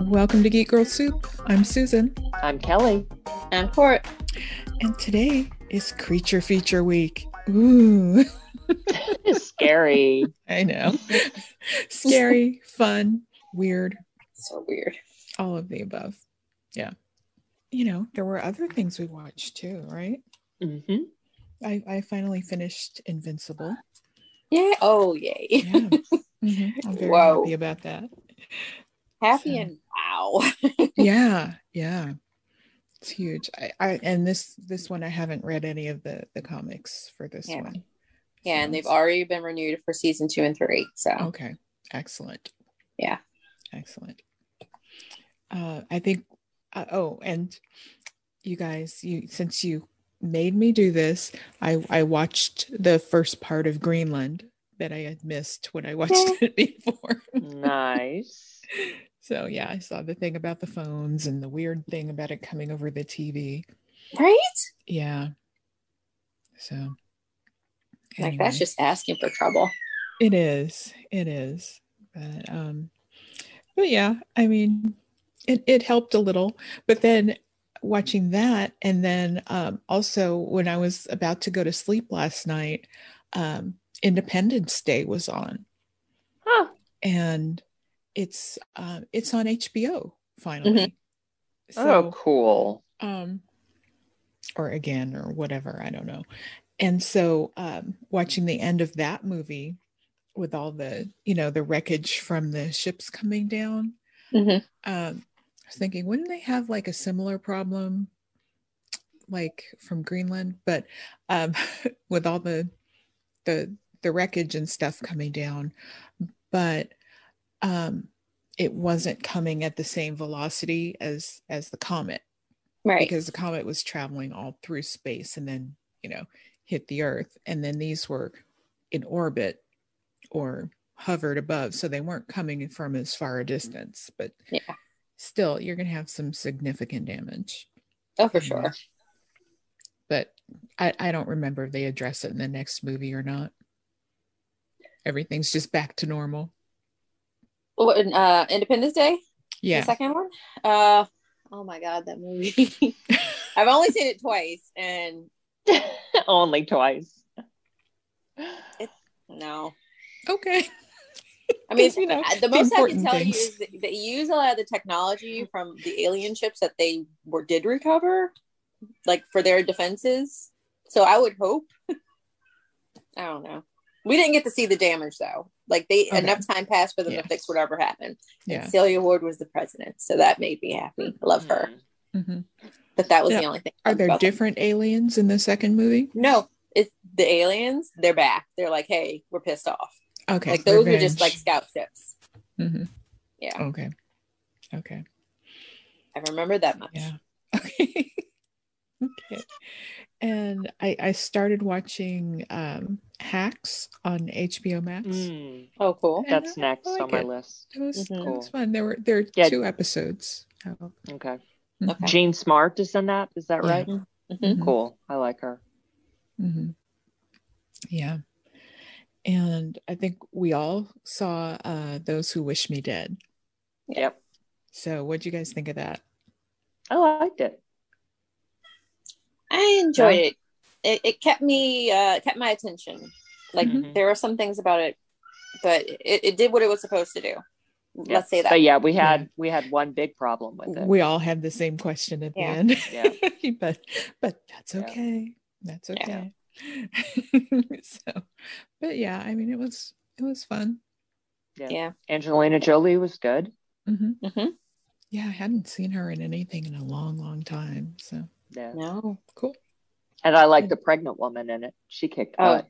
Welcome to Geek Girl Soup. I'm Susan, I'm Kelly. And Cort. and today is Creature Feature Week. Ooh, Scary. I know. Scary, fun, weird, So weird. all of the above. Yeah. You know, there were other things we watched too, right? hmm I, I finally finished Invincible. Yeah. Oh, yay. Yeah. Mhm. I'm very Whoa. happy about that. Happy So- and wow. yeah yeah it's huge I, I and this this one i haven't read any of the the comics for this Yeah. one yeah, and they've it's- already been renewed for season two and three. So okay excellent Yeah. excellent uh i think uh, oh and you guys you since you made me do this i i watched the first part of greenland that i had missed when i watched it before Nice. So yeah i saw the thing about the phones and the weird thing about it coming over the tv right? Yeah. So Like that's just asking for trouble. it is. It is. But um but yeah, I mean it it helped a little. But then watching that and then um also when I was about to go to sleep last night, um Independence Day was on Huh. and it's um it's on HBO finally. oh, cool. um or again or whatever i don't know and so um watching the end of that movie with all the you know the wreckage from the ships coming down Mhm. um i was thinking wouldn't they have like a similar problem like from greenland but um with all the the the wreckage and stuff coming down but um it wasn't coming at the same velocity as as the comet Right. because the comet was traveling all through space and then you know hit the earth and then these were in orbit or hovered above so they weren't coming from as far a distance but Yeah. still you're going to have some significant damage oh, for sure. but I, I don't remember if they address it in the next movie or not everything's just back to normal uh, Independence Day, Yeah, the yeah second one. Uh, oh my god, that movie. I've only seen it twice, and Only twice. It's, no. okay I mean, you know, the the most I can important tell you is that they use a lot of the technology from the alien ships that they were did recover, like for their defenses. So I would hope. I don't know. We didn't get to see the damage though. Like they Okay. enough time passed for them Yeah. to fix whatever happened. yeah And Sela Ward was the president, so that made me happy. I love her, hmm but that was Yeah. the only thing. are there about them. different aliens in the second movie No, it's the aliens. They're back. They're like, hey, we're pissed off. okay like those were just like scout ships. Mhm. Yeah, Okay. Okay. I remember that much. Yeah. Okay. okay. And I I started watching um Hacks on HBO Max. Mm, Oh, cool. Yeah. that's next I like on my it. list. It was Mhm. it was fun. There were there are Yeah. two episodes. Oh, Okay. Okay. Jean Smart is in that. Is that Yeah. right? Mhm. mhm, Cool. I like her. mhm. Yeah. And I think we all saw uh Those Who Wish Me Dead. Yep. So what do you guys think of that? I liked it. I enjoyed Yeah. it. it. It kept me, uh, kept my attention. Like Mhm. there are some things about it, but it, it did what it was supposed to do. Yeah. Let's say that. But yeah, we had we had one big problem with it. We all had the same question at Yeah. the end. Yeah. but but that's Yeah. okay. That's Yeah. okay. so but yeah, I mean it was it was fun. Yeah. Angelina Jolie was good. hmm hmm Yeah, I hadn't seen her in anything in a long, long time. So Yeah. No. cool. And I like the pregnant woman in it. She kicked Oh, butt.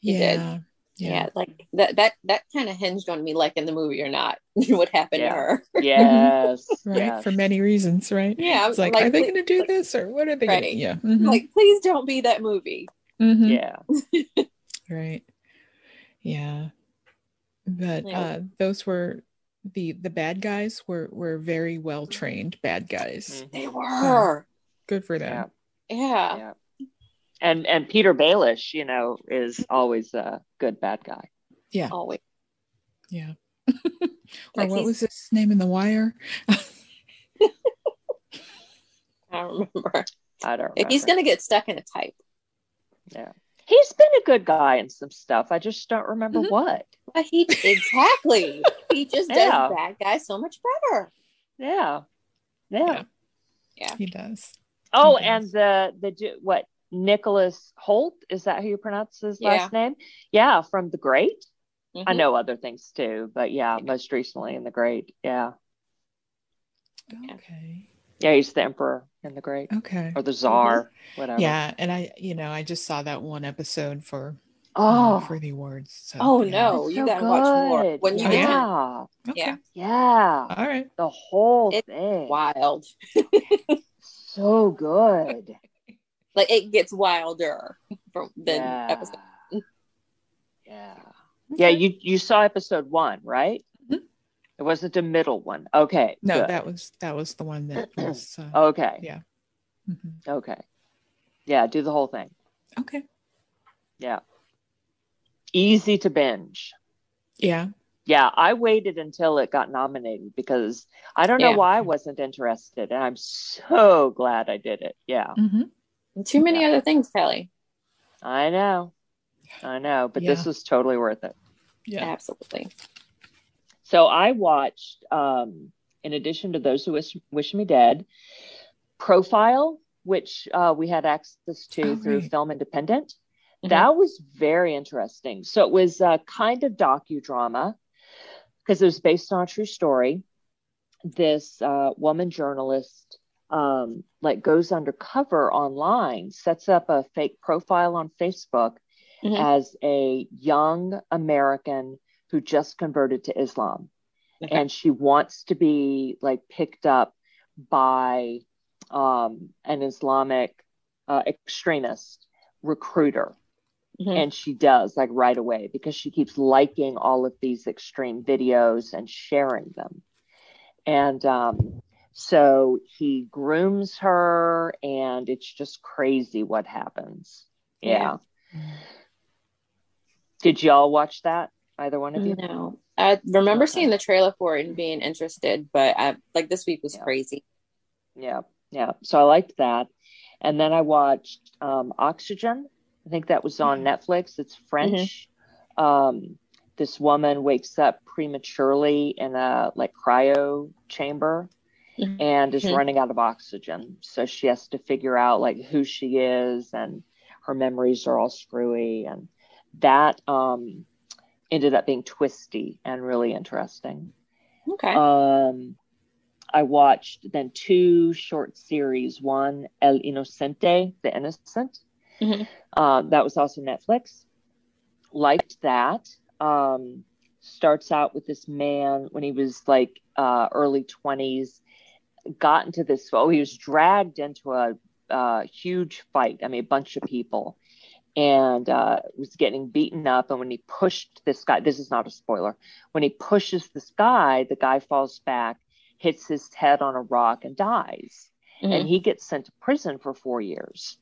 You did. yeah. Yeah. Yeah. Like that. That that kind of hinged on me liking the movie or not. what happened Yeah. to her? Yes. Right. yes. For many reasons, right? Yeah. I It's was like, are they gonna do like- this or what are they Right. gonna yeah. mhm, Like, please don't be that movie. mhm, Yeah. Right. Yeah. But Yeah. uh those were the the bad guys were were very well trained bad guys. They were. Good for them. Yeah. Yeah. Yeah. And and Petyr Baelish, you know, is always a good bad guy. Yeah. Always. Yeah. or Like what he's- was his name in The Wire? I don't remember. I don't. If he's gonna get stuck in a type. Yeah. He's been a good guy in some stuff. I just don't remember Mhm. what. But he exactly. he just does Yeah. bad guys so much better. Yeah. Yeah. Yeah. He does. Oh, He and the the what Nicholas Hoult is that who you pronounce his Yeah. last name? Yeah, from The Great. I Mhm. know other things too, but yeah, most recently in The Great. Yeah, Okay. yeah, he's the emperor in The Great Okay. or the czar, whatever. Yeah, and I, you know, I just saw that one episode for Oh, for the awards. So, Oh yeah. no, it's you so gotta watch more. When you Oh, get yeah, Okay. Yeah. yeah, All right. the whole It's thing, wild. so good. Like it gets wilder from than yeah. episode. Yeah. Yeah, you you saw episode one, right? Mhm. It wasn't a middle one. Okay. No, good. that was that was the one that was. Uh, okay. Yeah. mhm. Okay. Yeah, do the whole thing. Okay. Yeah. Easy to binge. Yeah. Yeah, I waited until it got nominated because I don't know why I wasn't interested, and I'm so glad I did it. Yeah, hmm Too many Yeah. other things, Kelly. I know, I know, but this Yeah. was totally worth it. Yeah. Absolutely. So I watched, um, in addition to those who wish, wish me dead, Profile, which uh, we had access to Oh, through right. Film Independent. Mhm. That was very interesting. So it was a kind of docudrama because it was based on a true story. This uh, woman journalist um, like goes undercover online, sets up a fake profile on Facebook Mhm. as a young American who just converted to Islam. Okay. And she wants to be like picked up by um, an Islamic uh, extremist recruiter Mhm. and she does like right away because she keeps liking all of these extreme videos and sharing them. And um, so he grooms her and it's just crazy what happens. Yeah, did y'all watch that either one of you? No, I remember Okay. seeing the trailer for it and being interested, but I like this week was Yeah. crazy. yeah. Yeah. So i liked that. And then i watched um, oxygen i think that was on netflix it's french um, this woman wakes up prematurely in a like cryo chamber Mhm. and is Mhm. running out of oxygen so she has to figure out like who she is and her memories are all screwy and that um, ended up being twisty and really interesting Okay. um, I watched then two short series. One, El Inocente, The Innocent. Mhm. Um, that was also Netflix. Liked that. Um, starts out with this man when he was like uh, early 20s, got into this, oh, he was dragged into a uh, huge fight. I mean, a bunch of people. And uh, was getting beaten up. And when he pushed this guy, this is not a spoiler. When he pushes this guy, the guy falls back, hits his head on a rock, and dies Mhm. and he gets sent to prison for four years.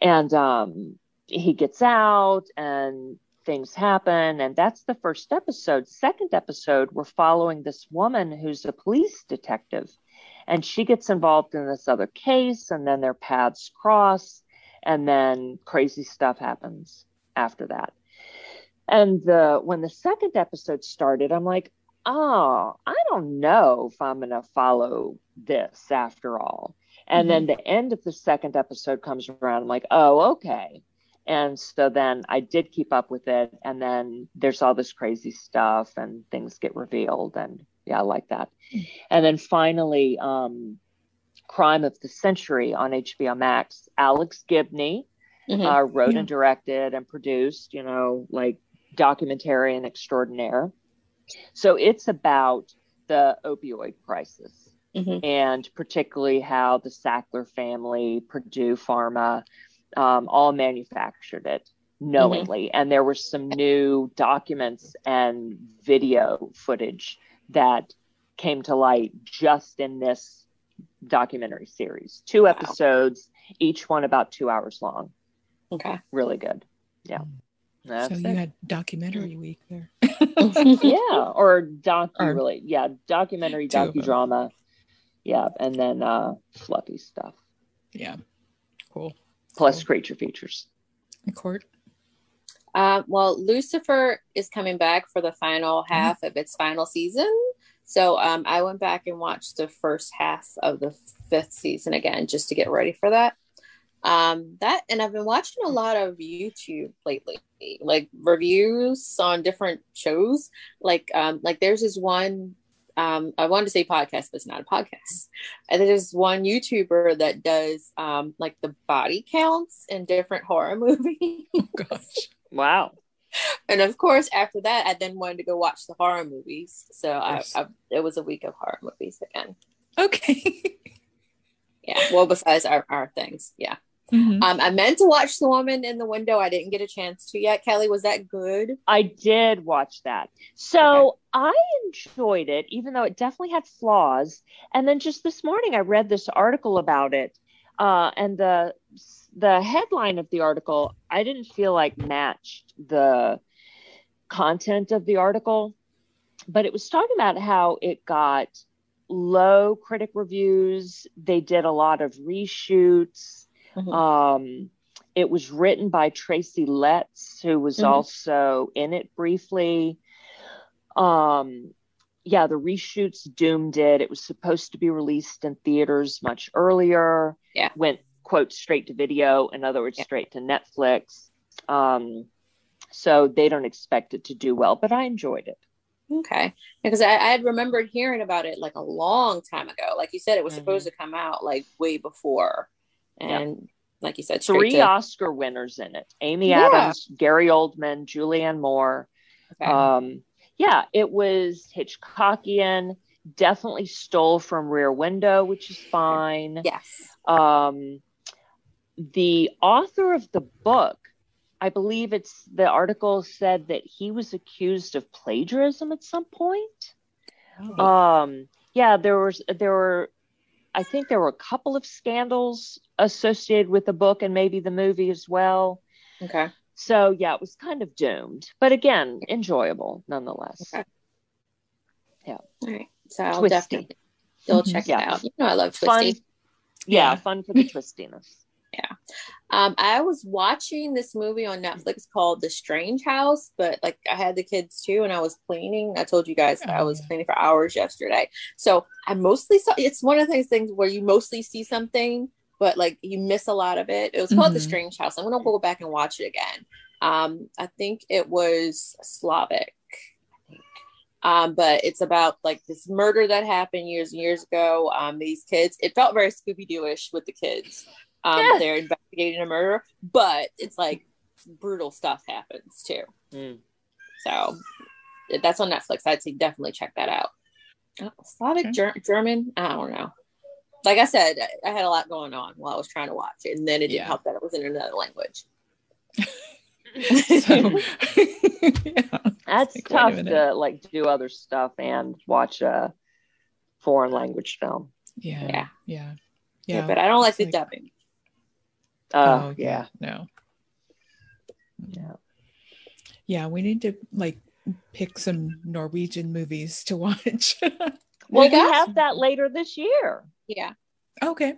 And um, he gets out, and things happen, and that's the first episode. Second episode, we're following this woman who's a police detective, and she gets involved in this other case, and then their paths cross, and then crazy stuff happens after that. And the when the second episode started, I'm like, oh, I don't know if I'm going to follow this after all. And then the end of the second episode comes around. I'm like, oh, okay. And so then I did keep up with it. And then there's all this crazy stuff and things get revealed. And yeah, I like that. And then finally, um, Crime of the Century on HBO Max. Alex Gibney Mhm. uh, wrote Yeah. and directed and produced, you know, like documentary and extraordinaire. So it's about the opioid crisis Mhm. and particularly how the Sackler family, Purdue Pharma, um, all manufactured it knowingly. And there were some new documents and video footage that came to light just in this documentary series. Two Wow. episodes, each one about two hours long Okay. really good. Yeah. That's so it. you had documentary week there. yeah, or docu Or- really, yeah, documentary, Two them. docudrama, yeah, and then uh fluffy stuff yeah. Cool. plus Cool. creature features. Cort. Uh, well, Lucifer is coming back for the final half of its final season. So um, I went back and watched the first half of the fifth season again just to get ready for that. Um, that and I've been watching a lot of YouTube lately, like reviews on different shows. Like um, like there's this one. Um, I wanted to say podcast, but it's not a podcast. And there's one YouTuber that does um, like the body counts in different horror movies. Oh gosh. Wow. and of course after that i then wanted to go watch the horror movies so I. I it was a week of horror movies again Okay. yeah well besides our, our things yeah Mhm. um i meant to watch the woman in the window i didn't get a chance to yet kelly was that good I did watch that. So I enjoyed it, even though it definitely had flaws. And then just this morning, I read this article about it, uh, and the the headline of the article I didn't feel like matched the content of the article, but it was talking about how it got low critic reviews. They did a lot of reshoots. Mhm. Um, it was written by Tracy Letts, who was Mhm. also in it briefly. Um, yeah, the reshoots doomed it. It was supposed to be released in theaters much earlier. Yeah. Went, quote, straight to video, in other words, Yeah. straight to Netflix. Um, so they don't expect it to do well, but I enjoyed it. okay because I, I had remembered hearing about it like a long time ago like you said it was Mhm. supposed to come out like way before Yeah. and like you said Three to- Oscar winners in it Amy Yeah. Adams, Gary Oldman, Julianne Moore. okay. Um, yeah, it was Hitchcockian. Definitely stole from Rear Window, which is fine. yes Um, the author of the book, I believe it's the article said that he was accused of plagiarism at some point. Oh. Um, yeah, there was there were, I think there were a couple of scandals associated with the book and maybe the movie as well. okay So yeah, it was kind of doomed, but again, enjoyable nonetheless. Okay. Yeah. all right so i'll Twisty. definitely still Mhm. check Yeah. it out you know i love Fun, twisty yeah, Yeah. fun for the twistiness. Yeah. Um, I was watching this movie on Netflix called The Strange House, but like I had the kids too, and I was cleaning. I told you guys I Oh, was cleaning for hours yesterday, so I mostly saw. It's one of those things where you mostly see something, but like you miss a lot of it. It was called The Mhm. Strange House. I'm gonna go back and watch it again. Um, I think it was Slavic. Um, but it's about like this murder that happened years and years ago. Um, these kids, it felt very Scooby Doo-ish with the kids. Um, Yeah. they're investigating a murder, but it's like brutal stuff happens too. Mm. So that's on Netflix. I'd say definitely check that out. Oh, Slavic Okay. Ger- German, I don't know. Like I said, I- I had a lot going on while I was trying to watch it, and then it didn't Yeah. help that it was in another language. so yeah. That's Like, tough to like do other stuff and watch a foreign language film. yeah Yeah. yeah yeah Yeah, but I don't like the like- dubbing. Uh, oh yeah. no Yeah. yeah we need to like pick some norwegian movies to watch Well, we got have that later this year. Yeah. okay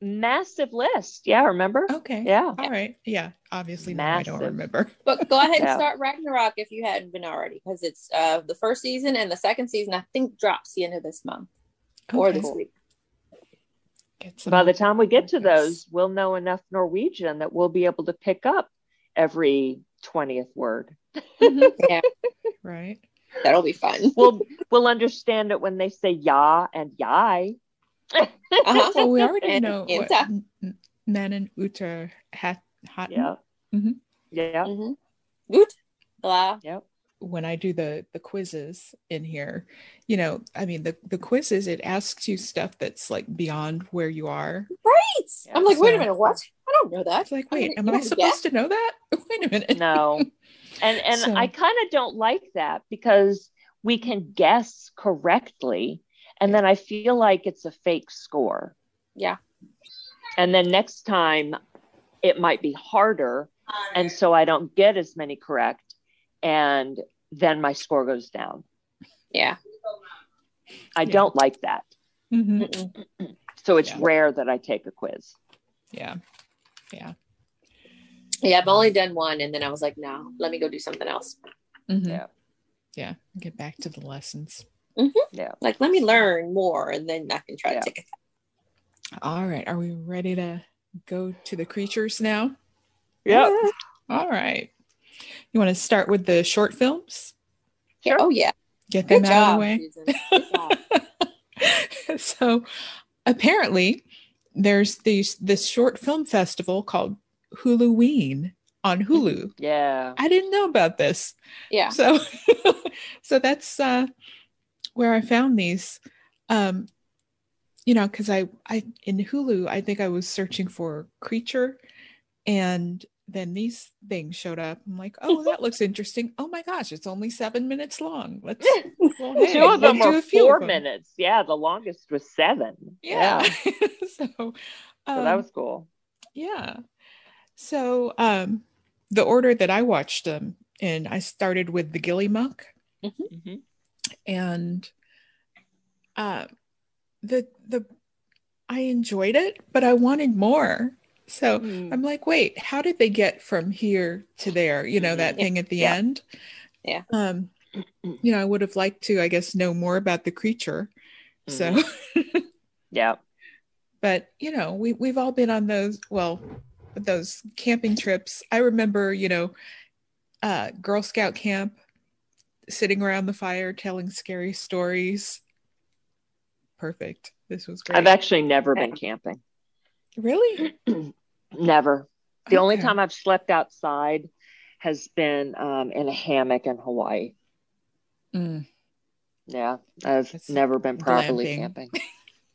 Massive list. Yeah, remember? okay Yeah. all right yeah obviously now i don't remember But go ahead and Yeah. start Ragnarok if you hadn't been already, because it's uh the first season and the second season I think drops the end of this month or Okay. this week. Some By the time we get to those, we'll know enough Norwegian that we'll be able to pick up every 20th word. Yeah, right that'll be fun. We'll we'll understand it when they say ja and yai. Uh-huh. well we already And know what Inta. N- N- Nanen Uter hat hat Yeah. Mm-hmm. Yeah. Mhm. Good. Blah. Yep. when I do the the quizzes in here, you know, I mean the the quizzes it asks you stuff that's like beyond where you are. Right. I'm like, wait a minute, what? I don't know that. It's like, I wait, mean, am I supposed guess? to know that? Wait a minute. No. And and So- I kind of don't like that because we can guess correctly and then I feel like it's a fake score. Yeah. And then next time it might be harder. and so I don't get as many correct, and then my score goes down. Yeah. I Yeah. don't like that. Mhm. Mm-mm. So it's Yeah. rare that I take a quiz. Yeah. Yeah. Yeah, I've only done one, and then I was like, no, let me go do something else. Mhm. Yeah. Yeah. Get back to the lessons. Yeah. Like, let me learn more, and then I can try Yeah. to take it. All right. Are we ready to go to the creatures now? Yep. All right. You want to start with the short films? Yeah. Oh yeah. Get them Good out job. of the way. Susan. Good job. so apparently there's these this short film festival called Huluween on Hulu. Yeah. I didn't know about this. Yeah. So so that's uh where I found these. Um you know, because I I in Hulu, I think I was searching for creature and then these things showed up. I'm like, oh, that looks interesting. Oh my gosh, it's only seven minutes long. Let's well, hey, Two of them we'll do were a few of four them. minutes. Yeah, the longest was seven. Yeah. so, So that um, was cool. yeah. So um the order that I watched them and I started with the Gillymuck Mhm. And uh the the I enjoyed it, but I wanted more. So Mm. I'm like, wait, how did they get from here to there? You know, that Mhm. thing at the Yeah. end. Yeah. Um, you know, I would have liked to, I guess, know more about the creature. So, Yeah. but you know, we we've all been on those, well, those camping trips. I remember, you know, uh Girl Scout camp, sitting around the fire telling scary stories. Perfect. This was great. I've actually never been camping. really? Never. The only time I've slept outside has been um, in a hammock in Hawaii. Mm. Yeah, I've That's never been properly glamping. camping.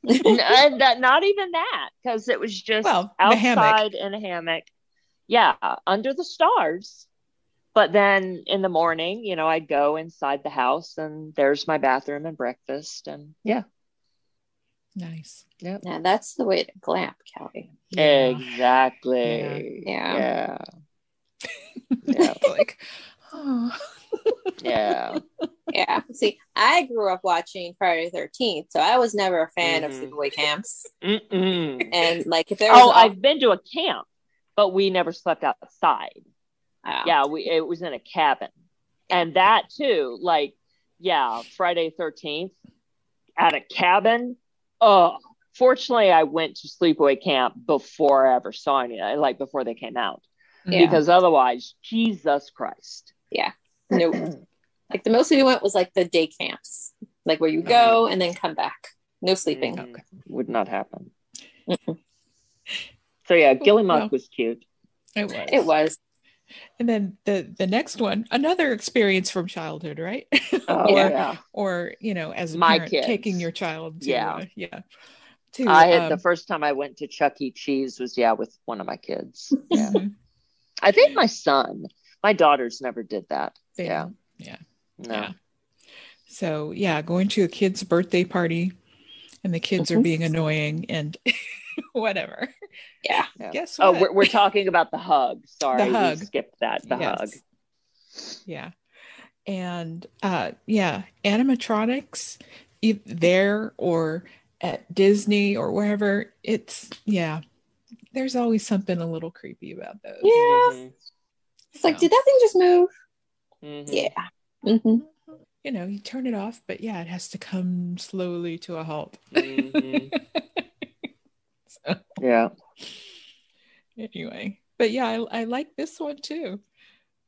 And that- not even that, because it was just Well, outside in a hammock. Yeah, under the stars. But then in the morning, you know, I'd go inside the house and there's my bathroom and breakfast. And yeah, Nice. yep. Yeah, that's the way to glamp, Kelly. Yeah. Exactly. Yeah. Yeah. Yeah. like, oh. Yeah. Yeah. See, I grew up watching Friday the 13th, so I was never a fan of Mhm. sleepaway camps. Mm-mm. And like, if there was Oh, a- I've been to a camp, but we never slept outside. Oh. Yeah, we it was in a cabin. And that too, like, yeah, Friday thirteenth at a cabin. Oh, fortunately I went to sleepaway camp before I ever saw any like before they came out. Yeah. Because otherwise, Jesus Christ. Yeah. No, like the most we went was like the day camps, like where you go and then come back. No sleeping. Mm, Okay. Would not happen. Mm-mm. So yeah, Gillymuck Well. was cute. It was. It was. And then the the next one, another experience from childhood, right? Oh or yeah. or you know, as My parent, kids. taking your child to Yeah. uh, yeah. To, I had the um, first time I went to Chuck E. Cheese was yeah with one of my kids. Yeah. mhm, I think my son, my daughters never did that. they yeah. yeah. No. Yeah. So yeah, going to a kid's birthday party and the kids are Mhm. being annoying and whatever. Yeah. Yeah. Guess Oh, we're, we're talking about the hug. Sorry, The hug. we skipped that. The Yes. hug. Yeah. And uh yeah, animatronics e- there or at Disney or wherever, it's yeah. There's always something a little creepy about those. Yeah. Mhm. It's like, So, did that thing just move? Mhm. Yeah. hmm you know, you turn it off, but yeah, it has to come slowly to a halt. Mhm. So, Yeah. anyway, but yeah, I, I like this one too.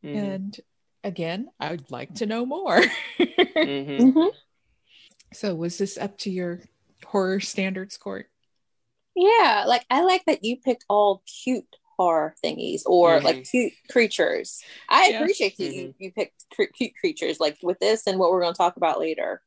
Mhm. And again, I'd like to know more. Mhm. hmm so, was this up to your horror standards, Cort? Yeah. Like, I like that you picked all cute horror thingies or like cute creatures. I Yeah. appreciate that you, you picked cr- cute creatures like with this and what we're going to talk about later.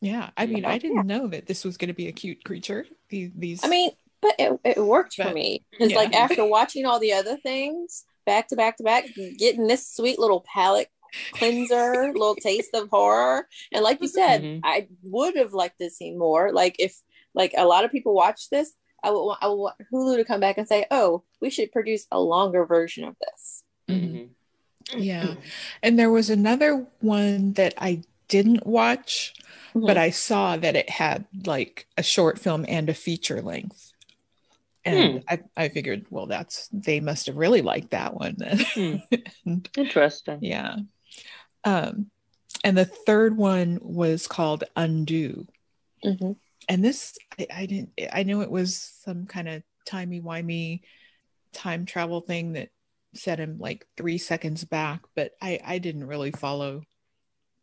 Yeah, I mean, I didn't know that this was going to be a cute creature. These, these. I mean, but it, it worked for me because, yeah. like, after watching all the other things back to back to back, getting this sweet little palate cleanser, little taste of horror, and like you said, Mhm. I would have liked to see more. Like, if like a lot of people watch this, I would want, I would want Hulu to come back and say, "Oh, we should produce a longer version of this." Mhm. Yeah. And there was another one that I didn't watch, but Mhm. I saw that it had like a short film and a feature length. And I, I figured, well, that's they must have really liked that one then. And, Interesting. yeah. Um, and the third one was called Undo. Mhm. And this I, I didn't I knew it was some kind of timey-wimey time travel thing that set him like three seconds back, but I, I didn't really follow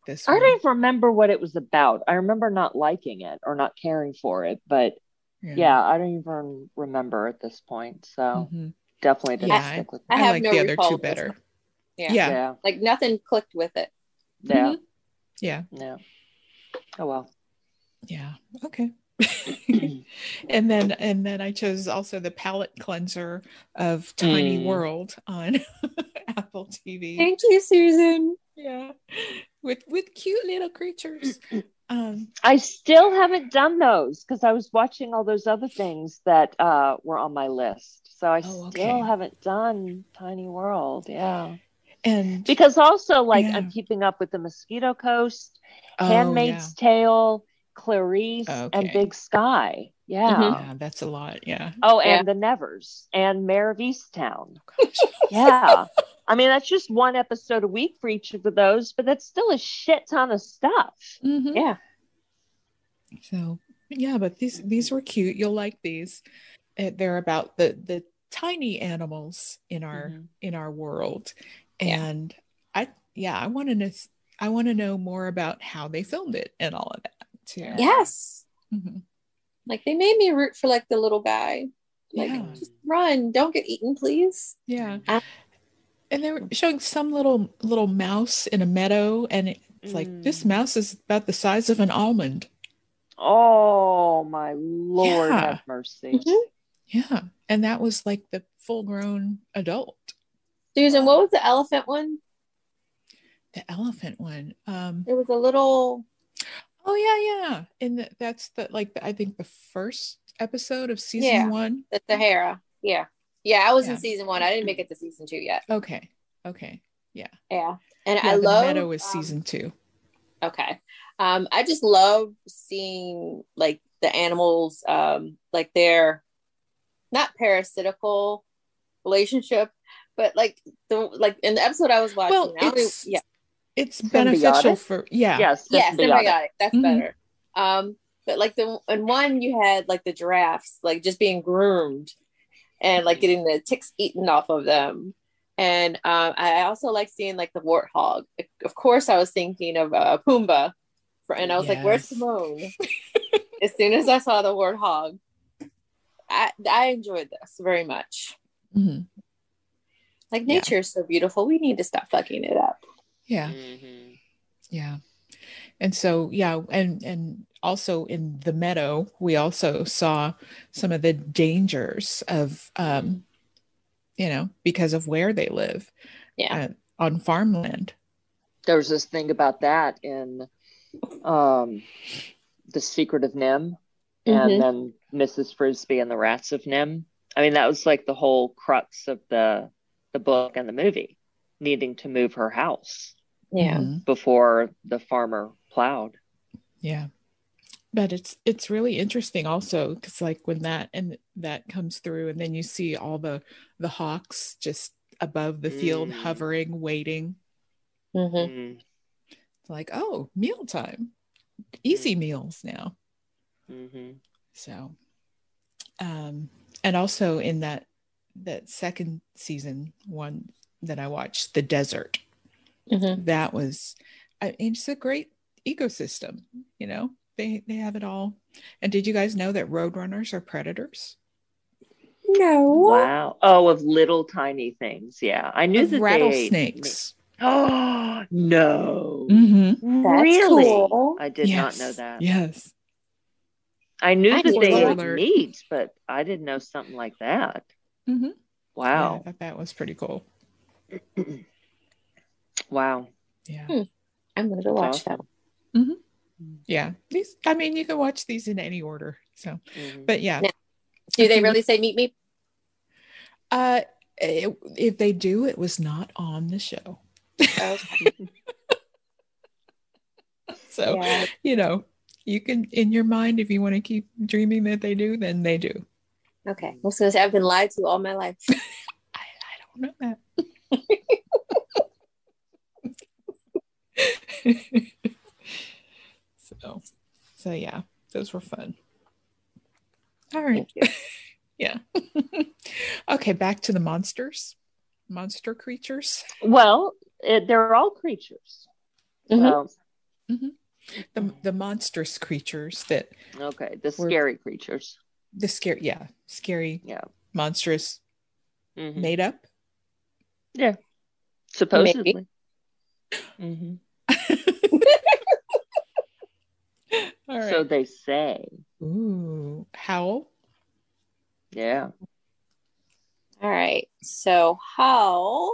this I one. don't even remember what it was about. I remember not liking it or not caring for it, but yeah, I don't even remember at this point. So Mhm. definitely didn't Yeah, stick with I me. I, have like no the other recall two better. Yeah. Yeah. Yeah. yeah, Like nothing clicked with it. yeah, Mhm. Yeah. yeah. Oh well. Yeah. Okay. and then and then I chose also the palette cleanser of Tiny Mm. World on Apple TV. Thank you, Susan. Yeah. With with cute little creatures. Um I still haven't done those because I was watching all those other things that uh, were on my list. So I Oh, still haven't done Tiny World. Yeah. and Because also, like, Yeah. I'm keeping up with the Mosquito Coast, oh, Handmaid's Tale, Clarice, Okay. and Big Sky. Yeah. yeah. Mhm. yeah, that's a lot. Yeah. Oh, Yeah. and the Nevers and Mare of Easttown. Yeah. I mean, that's just one episode a week for each of those, but that's still a shit ton of stuff. Mhm. Yeah. So yeah, but these these were cute. You'll like these. Uh, They're about the the tiny animals in our Mhm. in our world, Yeah. and I yeah I want to know I want to know more about how they filmed it and all of that too. Yeah. Yes. Mhm. Like they made me root for like the little guy. Like Yeah. just run, don't get eaten, please. Yeah. Uh, and they were showing some little little mouse in a meadow, and it's like Mm. this mouse is about the size of an almond. Oh, my Lord, Yeah. have mercy. Mhm. Yeah, and that was like the full grown adult. Susan, what was the elephant one? The elephant one. Um, It was a little Oh yeah, yeah. And th- that's the like the, I think the first episode of season Yeah. one. the Sahara. Yeah. Yeah, I was Yeah. in season one. I didn't make it to season two yet. Okay. Okay. Yeah. Yeah. And Yeah, I the love meadow is um, season two. Okay. Um, I just love seeing like the animals, um, like their not parasitical relationship, but like the like in the episode I was watching. Well, I don't it's yeah, it's beneficial Symbiotic? for yeah. Yes, yeah, symbiotic. symbiotic. That's Mhm. better. Um, but like the in one you had like the giraffes like just being groomed and like getting the ticks eaten off of them. And um, I also like seeing like the warthog. Of course, I was thinking of uh, Pumbaa, for, and I was like, "Where's Simone?" as soon as I saw the warthog, I I enjoyed this very much. Mhm. Like Yeah. nature is so beautiful. We need to stop fucking it up. Yeah. Mhm. Yeah. And so yeah, and and also in the meadow, we also saw some of the dangers of um you know, because of where they live Yeah. uh, on farmland. There was this thing about that in um, The Secret of NIMH and Mhm. then Mrs. Frisby and the Rats of NIMH. I mean, that was like the whole crux of the the book and the movie, needing to move her house Yeah. Mhm. before the farmer plowed. Yeah. But it's it's really interesting also because like when that and that comes through and then you see all the the hawks just above the field Mm. hovering, waiting. hmm Mm. It's like, oh, mealtime. Easy meals now. hmm So um and also in that that second season one that I watched, The Desert, hmm that was I mean, it's a great ecosystem, you know. They they have it all. And did you guys know that roadrunners are predators? No. Wow. Oh, of little tiny things. Yeah. I knew Of that rattlesnakes. They ate... Oh, no. Mm-hmm. That's really? cool. I did yes. not know that. Yes. I knew I that they not. ate meat, but I didn't know something like that. Mm-hmm. Yeah, I Wow. thought that was pretty cool. Wow. Yeah. Hmm. I'm gonna go That's watch that. awesome. Yeah. These I mean you can watch these in any order. So Mhm. but yeah. Yeah. Do they really say meet me? Uh It- if they do, it was not on the show. Okay. So, Yeah. you know, you can, in your mind, if you want to keep dreaming that they do, then they do. Okay. I was gonna say I've been lied to all my life. I, I don't know that. so, so yeah, those were fun. All right. Yeah. okay, back to the monsters, monster creatures. Well, it, they're all creatures. Mhm. So, The the monstrous creatures that okay, the We're- scary creatures. the scary, yeah, scary, Yeah. monstrous, Mhm. made up. Yeah, supposedly. All right. So they say. Ooh, howl. Yeah. All right. So how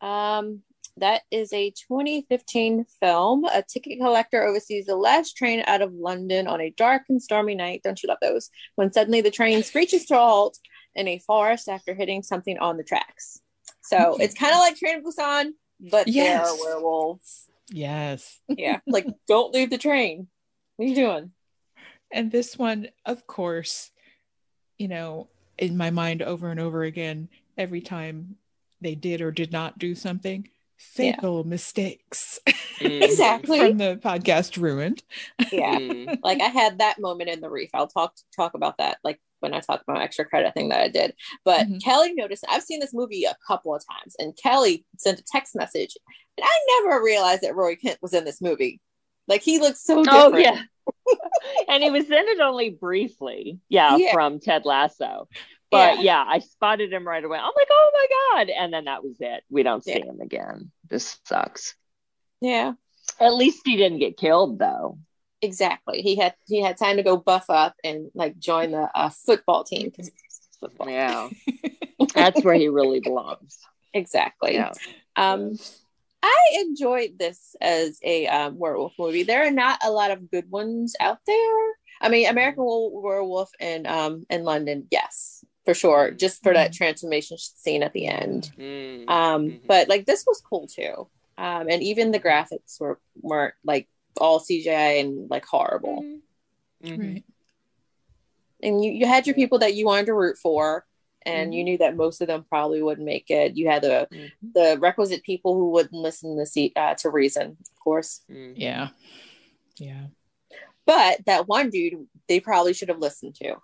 um that is a 2015 film. A ticket collector oversees the last train out of London on a dark and stormy night. Don't you love those? When suddenly the train screeches to a halt in a forest after hitting something on the tracks. So Okay. it's kind of like Train to Busan, but Yes. they're werewolves. Yes. Yeah. like, don't leave the train. What are you doing? And this one, of course, you know, in my mind over and over again, every time they did or did not do something, fatal mistakes Mhm. Exactly. from the podcast ruined. Yeah. Mhm. like I had that moment in the reef. I'll talk talk about that like when I talk about extra credit thing that I did. But Mhm. Kelly noticed I've seen this movie a couple of times, and Kelly sent a text message, and I never realized that Roy Kent was in this movie. Like he looks so different. Oh yeah. And he was in it only briefly. Yeah, Yeah. from Ted Lasso. But Yeah. yeah. I spotted him right away. I'm like, oh my God. And then that was it. We don't see Yeah. him again. This sucks. yeah, At least he didn't get killed though. exactly. He had he had time to go buff up and like join the uh, football team. Football. Yeah. That's where he really belongs. Exactly. Yeah. Um, I enjoyed this as a um, werewolf movie. There are not a lot of good ones out there. I mean, American Werewolf and um in London, yes, for sure. Just for that transformation scene at the end. Mm. Um, Mhm. but like this was cool too. Um, and even the graphics were weren't like all CGI and like horrible. Mhm. Right. And you you had your people that you wanted to root for. And Mm-hmm. you knew that most of them probably wouldn't make it. You had the Mhm. the requisite people who wouldn't listen to see uh, to reason, of course. Mhm. Yeah. Yeah. But that one dude, they probably should have listened to,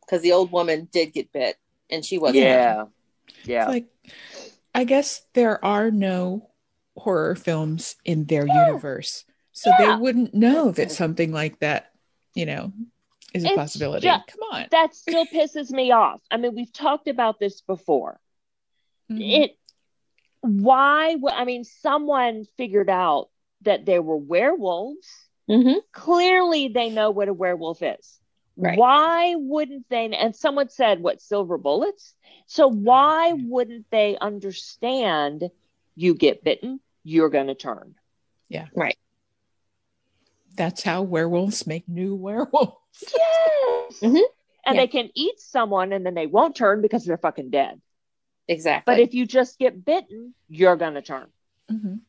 because the old woman did get bit, and she wasn't. Yeah. Yeah. It's like, I guess there are no horror films in their universe. So Yeah. they wouldn't know that something like that, you know, is a It's possibility. ju- Come on. that still pisses me off. I mean, we've talked about this before. Mhm. It why would I mean, someone figured out that there were werewolves. Mhm. Clearly they know what a werewolf is. Right. Why wouldn't they and someone said what silver bullets? So why wouldn't they understand you get bitten, you're going to turn. Yeah. Right. That's how werewolves make new werewolves. Yes. Mhm. And Yeah. they can eat someone and then they won't turn because they're fucking dead. Exactly. But if you just get bitten, you're going to turn. Mhm.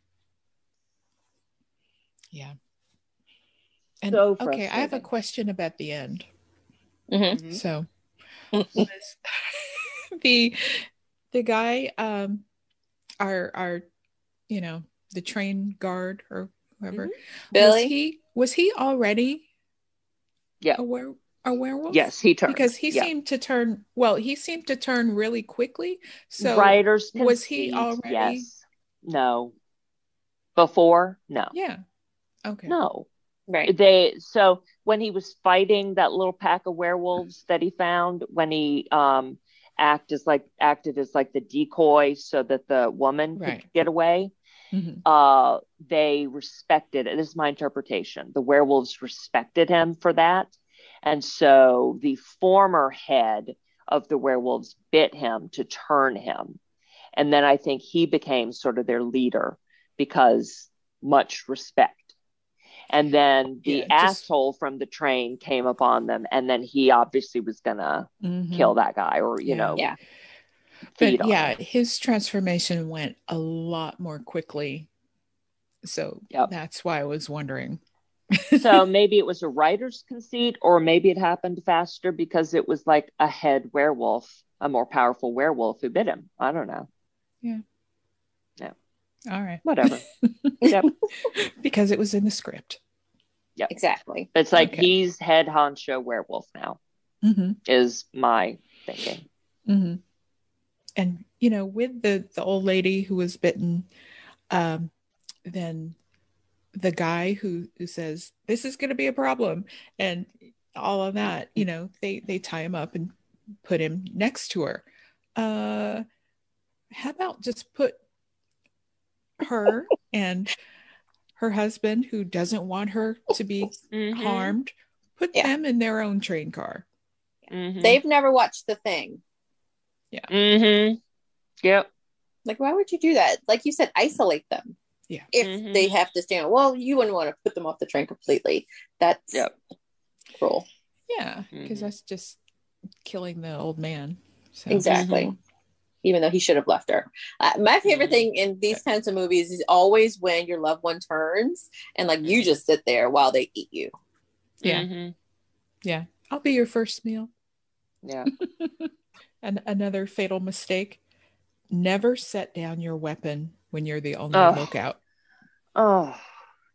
Yeah. And So okay, I have a question about the end. Mhm. So the the guy um our our you know the train guard or whoever was Billy, he was he already Yeah. a, were, a werewolf Yes, he turned. because he Yeah. seemed to turn well he seemed to turn really quickly so writers was he already- Yes. No. Before? No. yeah okay No. right? They so when he was fighting that little pack of werewolves that he found when he um act as like acted as like the decoy so that the woman Right. could get away. Mhm. uh they respected it. This is my interpretation. The werewolves respected him for that. And so the former head of the werewolves bit him to turn him. And then I think he became sort of their leader because much respect. And then the Yeah, just- asshole from the train came upon them. And then he obviously was going to Mhm. kill that guy or, you Yeah. know, Yeah. Feed But on yeah, it. his transformation went a lot more quickly. So Yep. that's why I was wondering. so maybe it was a writer's conceit, or maybe it happened faster because it was like a head werewolf, a more powerful werewolf who bit him. I don't know. Yeah. Yeah. All right. Whatever. yep. Because it was in the script. Yeah. Exactly. It's like Okay. he's head honcho werewolf now, hmm is my thinking. hmm And you know, with the the old lady who was bitten, um, then the guy who who says this is going to be a problem, and all of that, you know, they they tie him up and put him next to her. Uh, how about just put her and her husband, who doesn't want her to be Mhm. harmed, put Yeah. them in their own train car. Mhm. They've never watched the thing. Mhm. Yep. Like, why would you do that? Like you said, isolate them. Yeah. If Mhm. they have to stand, well, you wouldn't want to put them off the train completely. That's Yep. cruel. Yeah, because Mhm. that's just killing the old man. So. Exactly. Even though he should have left her. Uh, my favorite Mhm. thing in these kinds of movies is always when your loved one turns and like you just sit there while they eat you. Yeah. Mhm. Yeah, I'll be your first meal. Yeah. And another fatal mistake: never set down your weapon when you're the only Ugh. lookout. Oh,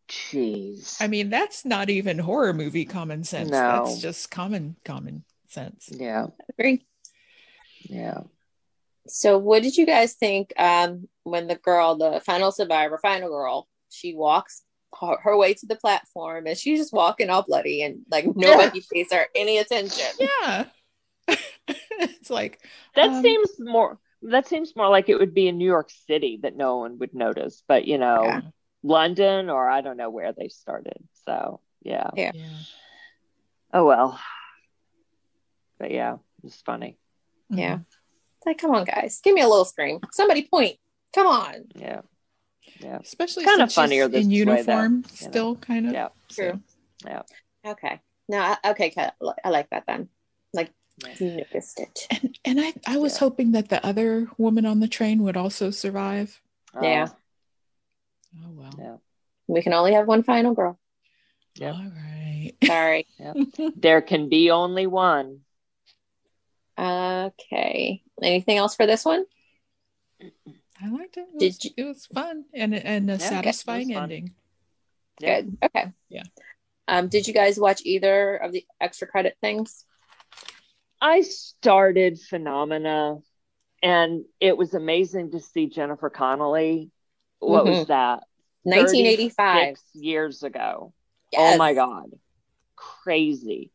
jeez. I mean, that's not even horror movie common sense. No. That's just common common sense. yeah. Agree. Yeah. So, what did you guys think um, when the girl, the final survivor, final girl, she walks her, her way to the platform and she's just walking all bloody and like nobody pays her any attention. Yeah, it's like That Um, seems more. That seems more like it would be in New York City that no one would notice, but you know, Yeah. London or I don't know where they started. So yeah. Yeah. yeah, Oh well. But yeah, it's funny. Yeah. Mhm. It's like, come on, guys, give me a little scream. Somebody point. Come on. Yeah. Yeah. especially Kinda since she's funnier this in way, though, uniform, you know. still kind of. Yeah. So, True. Yeah. Okay. No, I- okay, I like that then. Like, noticed it. and and I I was Yeah. hoping that the other woman on the train would also survive. Yeah. Oh well. Yeah. We can only have one final girl. Yeah. All right. Sorry. There can be only one. okay. Anything else for this one? I liked it. It Did was, you- it was fun and and a it was satisfying ending. Yeah. Good. Okay. Yeah. Um, did you guys watch either of the extra credit things? I started Phenomena and it was amazing to see Jennifer Connelly. What was that? 1985. 36 years ago. Yes. Oh my God. Crazy.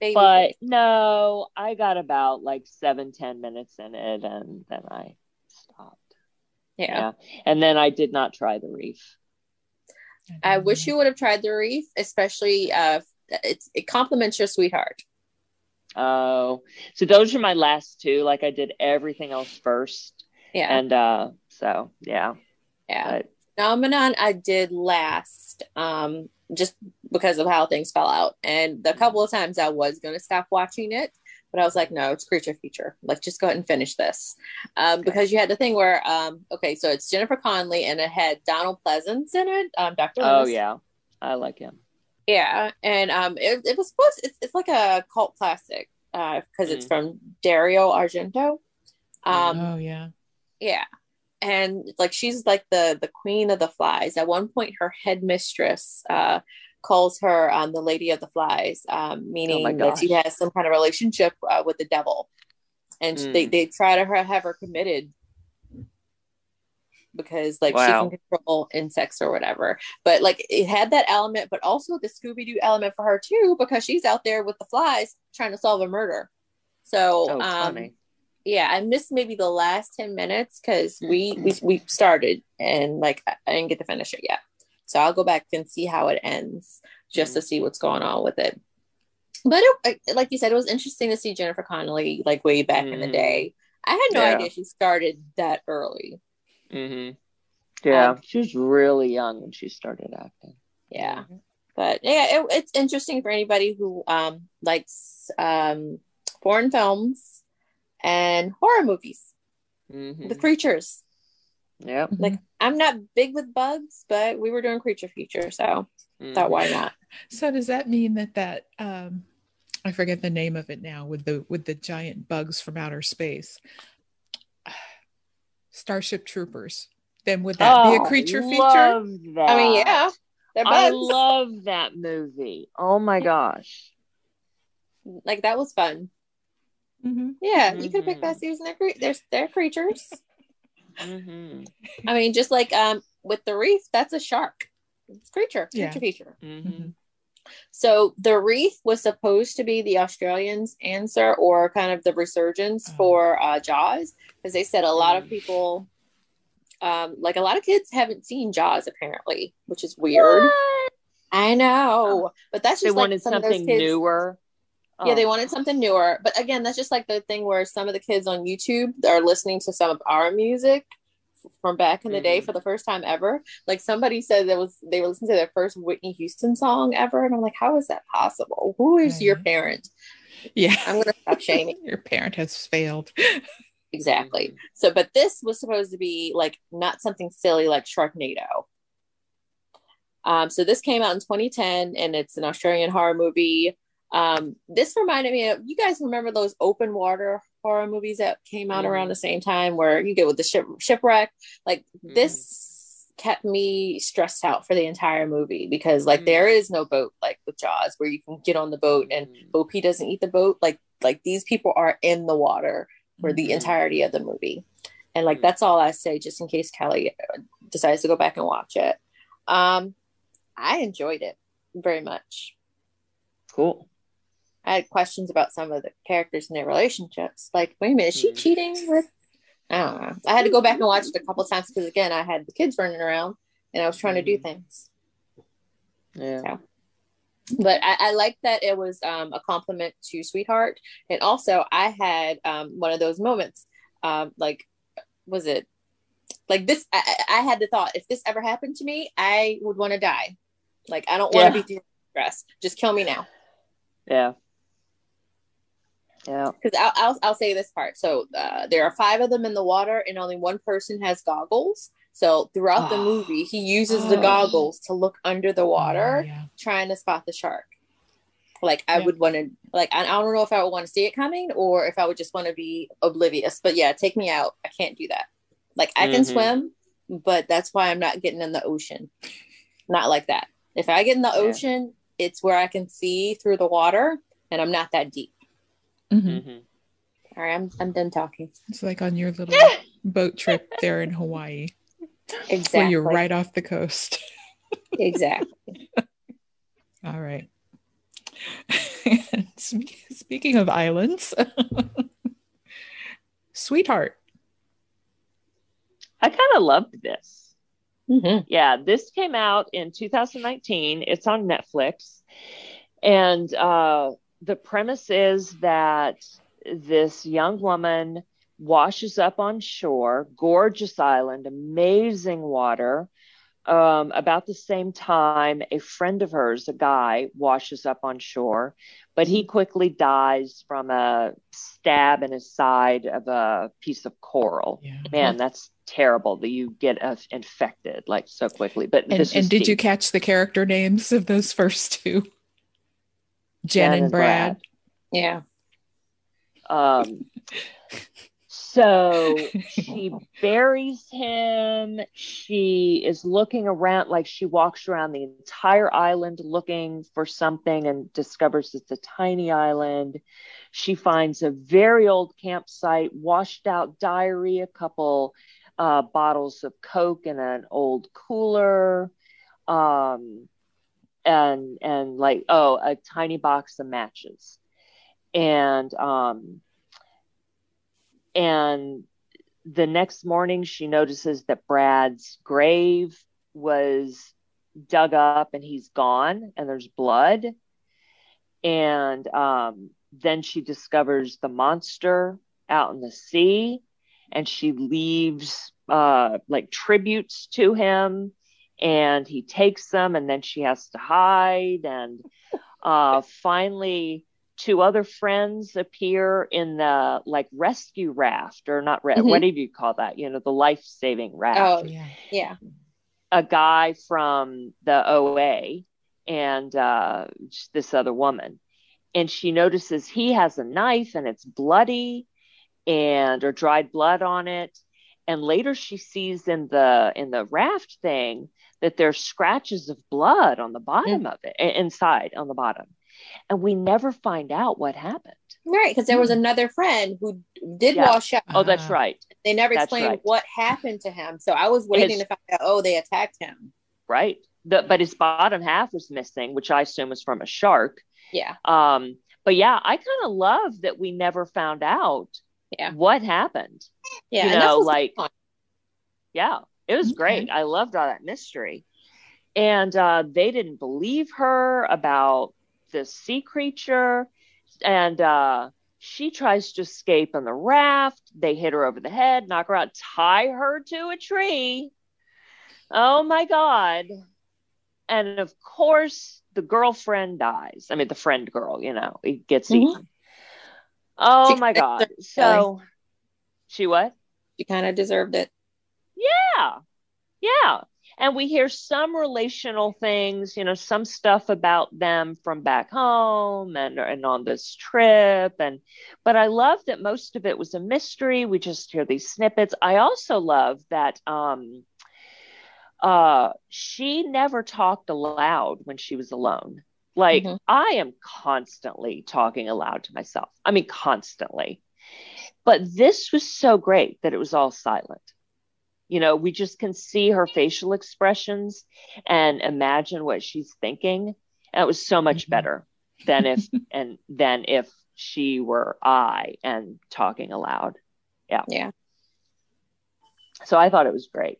Baby But no, I got about like seven, ten minutes in it and then I stopped. yeah. And then I did not try the reef. I wish you would have tried the reef, especially uh, it's it complements your sweetheart. Oh, so those are my last two. Like I did everything else first. Yeah. And uh so yeah. yeah. But Phenomenon I did last, um, just because of how things fell out. And the couple of times I was going to stop watching it, but I was like, no, it's creature feature. Like, just go ahead and finish this. Um, Okay. because you had the thing where, um, okay, so it's Jennifer Connelly and it had Donald Pleasence in it, um, Dr. oh Loomis. yeah. I like him. Yeah, and um, it, it was supposed. It's it's like a cult classic uh, because it's Mm. from Dario Argento. Um, oh yeah. yeah, and like she's like the the queen of the flies. At one point, her headmistress uh, calls her um, the lady of the flies, um, meaning Oh that she has some kind of relationship uh, with the devil, and Mm. they they try to her, have her committed because like Wow. she can control insects or whatever. But like it had that element, but also the Scooby Doo element for her too, because she's out there with the flies trying to solve a murder. So Oh, um, yeah, I missed maybe the last ten minutes because we, we we started and like I didn't get to finish it yet. So I'll go back and see how it ends just to see what's going on with it. But it, like you said, it was interesting to see Jennifer Connelly like way back in the Mhm. day. I had no Yeah. idea she started that early. Mm-hmm. Yeah. Um, she was really young when she started acting. Yeah. But yeah, it, it's interesting for anybody who um, likes um, foreign films and horror movies. Mhm. the creatures. Yeah, Like I'm not big with bugs, but we were doing creature feature, so thought why not? So does that mean that that um, I forget the name of it now with the with the giant bugs from outer space, Starship Troopers? Then would that be a Oh, creature feature? That. I mean, yeah, they're I love that movie. Oh my gosh. like that was fun. Mhm. Yeah, you could pick Mhm. that season. They're cre- they're, they're creatures. hmm I mean, just like um with the reef, that's a shark. It's creature, creature Yeah. feature. hmm So the reef was supposed to be the Australians' answer or kind of the resurgence Oh. for uh, Jaws because they said a lot of Mm. people, um, like a lot of kids, haven't seen Jaws apparently, which is weird. I know, but that's They just like wanted some of those something newer. Yeah, they Oh. wanted something newer. But again, that's just like the thing where some of the kids on YouTube are listening to some of our music from back in the day Mhm. for the first time ever. Like somebody said that was they were listening to their first Whitney Houston song ever, and I'm like, how is that possible? Who is your parent? Yeah, I'm gonna stop shaming. your parent has failed. Exactly. So, but this was supposed to be like not something silly like Sharknado. Um, so this came out in 2010, and it's an Australian horror movie. Um, this reminded me of you guys remember those open water horror movies that came out around the same time, where you get with the ship shipwreck. Like this kept me stressed out for the entire movie because like Mhm. there is no boat like with Jaws where you can get on the boat and Mhm. Bo Peep doesn't eat the boat. Like like these people are in the water for the Mhm. entirety of the movie. And like Mhm. that's all I say, just in case Kelly uh, decides to go back and watch it. Um, I enjoyed it very much. Cool. I had questions about some of the characters and their relationships. Like, wait a minute, is she Mhm. cheating with? I don't know. I had to go back and watch it a couple times because again, I had the kids running around and I was trying to do Mhm. things. Yeah. But I, I like that it was um, a compliment to Sweetheart, and also I had um, one of those moments, um, like was it like this? I, I had the thought if this ever happened to me, I would want to die. Like I don't want to Yeah. be through stress. Just kill me now. Yeah. Yeah. Because I'll, I'll I'll say this part. So uh, there are five of them in the water, and only one person has goggles. So throughout the Oh. movie, he uses the Oh. goggles to look under the water. Oh, yeah. trying to spot the shark. Like I Yeah. would want to, like I, I don't know if I would want to see it coming or if I would just want to be oblivious. But yeah, take me out. I can't do that. Like I can Mhm. swim, but that's why I'm not getting in the ocean. Not like that. If I get in the Yeah. ocean, it's where I can see through the water, and I'm not that deep. Mhm. Mhm. All right, I'm I'm done talking. It's like on your little boat trip there in Hawaii, Exactly. where you're right off the coast. Exactly. All right. Spe- Speaking of islands, sweetheart. I kind of loved this. Mhm. Yeah, this came out in 2019. It's on Netflix. And uh, the premise is that this young woman washes up on shore, gorgeous island, amazing water. Um, about the same time, a friend of hers, a guy, washes up on shore, but he quickly dies from a stab in his side of a piece of coral Yeah. man that's terrible that you get uh, infected like so quickly but And, this and was did you catch the character names of those first two? Jen, Jen and and Brad. Yeah. um so she buries him. She is looking around like she walks around the entire island looking for something and discovers it's a tiny island. She finds a very old campsite washed out diary a couple uh, bottles of coke and an old cooler um and and like oh a tiny box of matches. And um and the next morning she notices that Brad's grave was dug up and he's gone and there's blood. And um then she discovers the monster out in the sea and she leaves uh like tributes to him and he takes them and then she has to hide. And uh finally two other friends appear in the like rescue raft or not re- Mhm. what do you call that you know the life-saving raft Oh, Yeah. yeah. a guy from the OA and uh, this other woman. And she notices he has a knife and it's bloody and or dried blood on it. And later she sees in the in the raft thing that there's scratches of blood on the bottom of it, inside on the bottom. And we never find out what happened. Right, because there was another friend who did Yeah. wash up. Oh, that's right. They never That's explained right. what happened to him. So I was waiting His- to find out, oh, they attacked him. Right. The, but his bottom half was missing, which I assume was from a shark. Yeah. Um, but yeah, I kind of love that we never found out Yeah. what happened. Yeah. You know, like- Yeah, it was Okay. great. I loved all that mystery. And uh, they didn't believe her about this sea creature. And uh, she tries to escape on the raft. They hit her over the head, knock her out, tie her to a tree. Oh my God. And of course, the girlfriend dies. I mean, the friend girl, you know, it gets Mhm. eaten. Oh She my God. it, So, she what? she kind of deserved it. Yeah. Yeah. And we hear some relational things, you know, some stuff about them from back home and and on this trip and but I love that most of it was a mystery. We just hear these snippets. I also love that um uh she never talked aloud when she was alone. Like Mhm. I am constantly talking aloud to myself. I mean constantly. But this was so great that it was all silent you know we just can see her facial expressions and imagine what she's thinking and it was so much Mhm. better than if and than if she were i and talking aloud yeah Yeah. so i thought it was great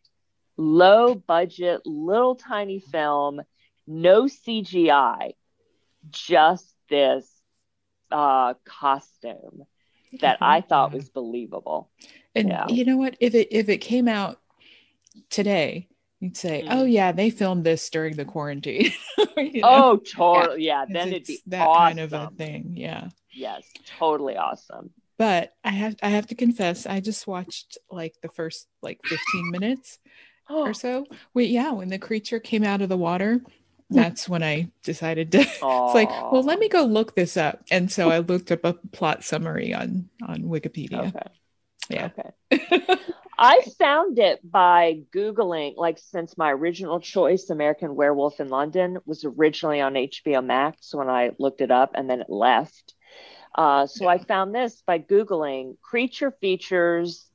low budget little tiny film no cgi just this uh costume that i thought was believable And Yeah. you know what? If it if it came out today, you'd say, Mm. "Oh yeah, they filmed this during the quarantine." You know? oh totally Yeah, then it'd it's be that awesome kind of a thing. Yeah. yes totally awesome But I have I have to confess, I just watched like the first like 15 minutes or so. Wait, yeah, when the creature came out of the water, that's when I decided to it's like, well, let me go look this up. And so I looked up a plot summary on on Wikipedia. okay Yeah. okay I found it by Googling, like, since my original choice, American Werewolf in London, was originally on HBO Max when I looked it up and then it left. Uh, so I found this by Googling creature features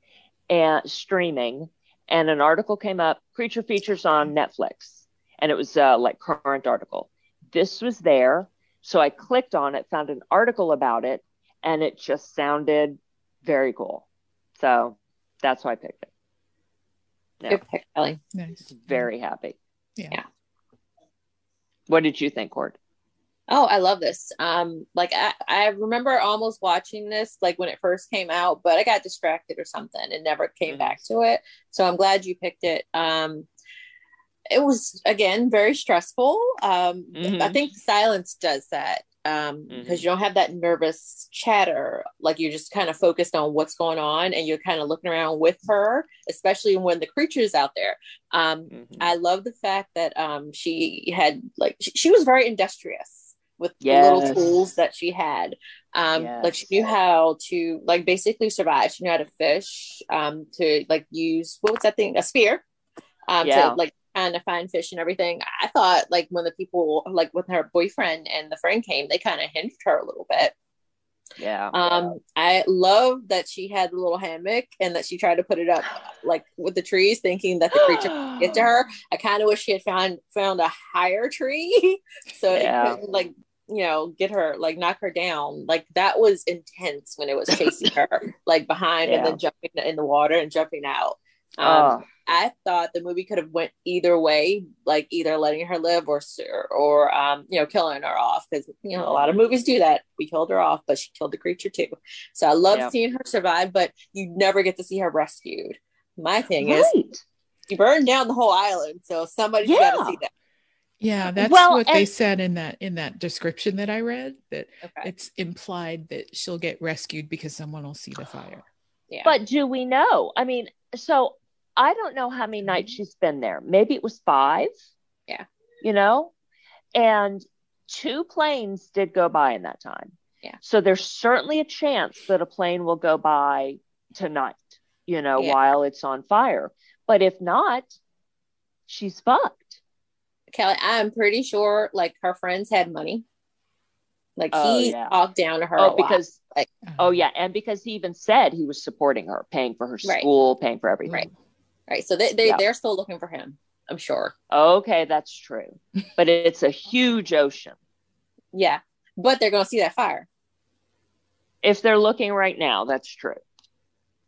and streaming, and an article came up creature features on Netflix, and it was uh, like current article. This was there. So I clicked on it, found an article about it, and it just sounded very cool. So that's why I picked it. Yeah, Good pick, Ellie. Nice. very happy. Yeah. Yeah. What did you think, Cort? Oh, I love this. Um, like I, I remember almost watching this like when it first came out, but I got distracted or something and never came Mhm. back to it. So I'm glad you picked it. Um, it was again very stressful. Um, Mhm. I think silence does that um, because Mhm. you don't have that nervous chatter. Like you're just kind of focused on what's going on, and you're kind of looking around with her, especially when the creature's out there. Um, Mhm. I love the fact that um, she had like she, she was very industrious with Yes. the little tools that she had. Um, Like she knew how to like basically survive. She knew how to fish, um, to like use what was that thing? A spear. Um, Yeah. to like kind of find fish and everything. I thought like when the people like with her boyfriend and the friend came, they kind of hinged her a little bit. yeah. Um, I love that she had the little hammock and that she tried to put it up like with the trees, thinking that the creature could get to her. I kind of wish she had found found a higher tree so Yeah. it could like you know get her like knock her down. Like that was intense when it was chasing her like behind and then jumping in the water and jumping out. Um, Oh, I thought the movie could have went either way, like either letting her live or or um, you know killing her off because you know a lot of movies do that. We killed her off, but she killed the creature too. So I love Yep. seeing her survive, but you never get to see her rescued. My thing is, right. you burned down the whole island, so somebody's got to see that. Yeah, that's Well, what they said in that in that description that I read. That Okay. it's implied that she'll get rescued because someone will see the fire. Yeah. But do we know? I mean, so I don't know how many nights mm-hmm. she's been there. Maybe it was five. Yeah. You know? And two planes did go by in that time. Yeah. So there's certainly a chance that a plane will go by tonight, you know, Yeah. while it's on fire. But if not, she's fucked. Kelly, I'm pretty sure like her friends had money. Like Oh, he yeah. talked down to her. Oh, because Like- oh yeah, and because he even said he was supporting her, paying for her Right. school, paying for everything. Right. Right. So they, they Yeah. they're still looking for him. I'm sure. Okay, that's true. But it's a huge ocean. Yeah. But they're gonna see that fire. If they're looking right now, that's true.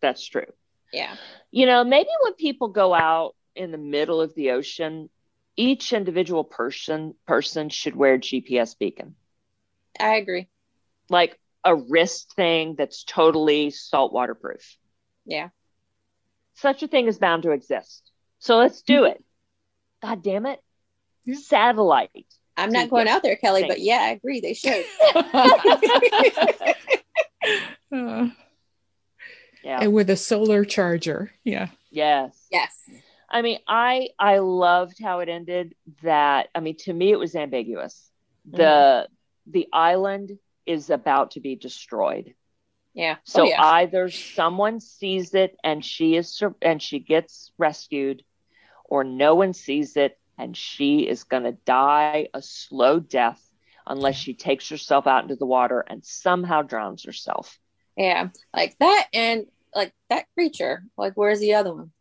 That's true. Yeah. You know, maybe when people go out in the middle of the ocean, each individual person person should wear a GPS beacon. I agree. Like a wrist thing that's totally saltwater proof. Yeah. Such a thing is bound to exist. So let's do it. God damn it. Yeah. Satellite. I'm not going out there, Kelly, Thanks. but yeah, I agree. They should. Yeah. and with a solar charger. Yeah. yes. yes. I mean, I I loved how it ended. That I mean, to me, it was ambiguous. The mm-hmm. the island is about to be destroyed. Yeah. So oh, yeah. either someone sees it and she is and she gets rescued, or no one sees it and she is going to die a slow death unless she takes herself out into the water and somehow drowns herself. yeah. Like that and like that creature. Like where's the other one?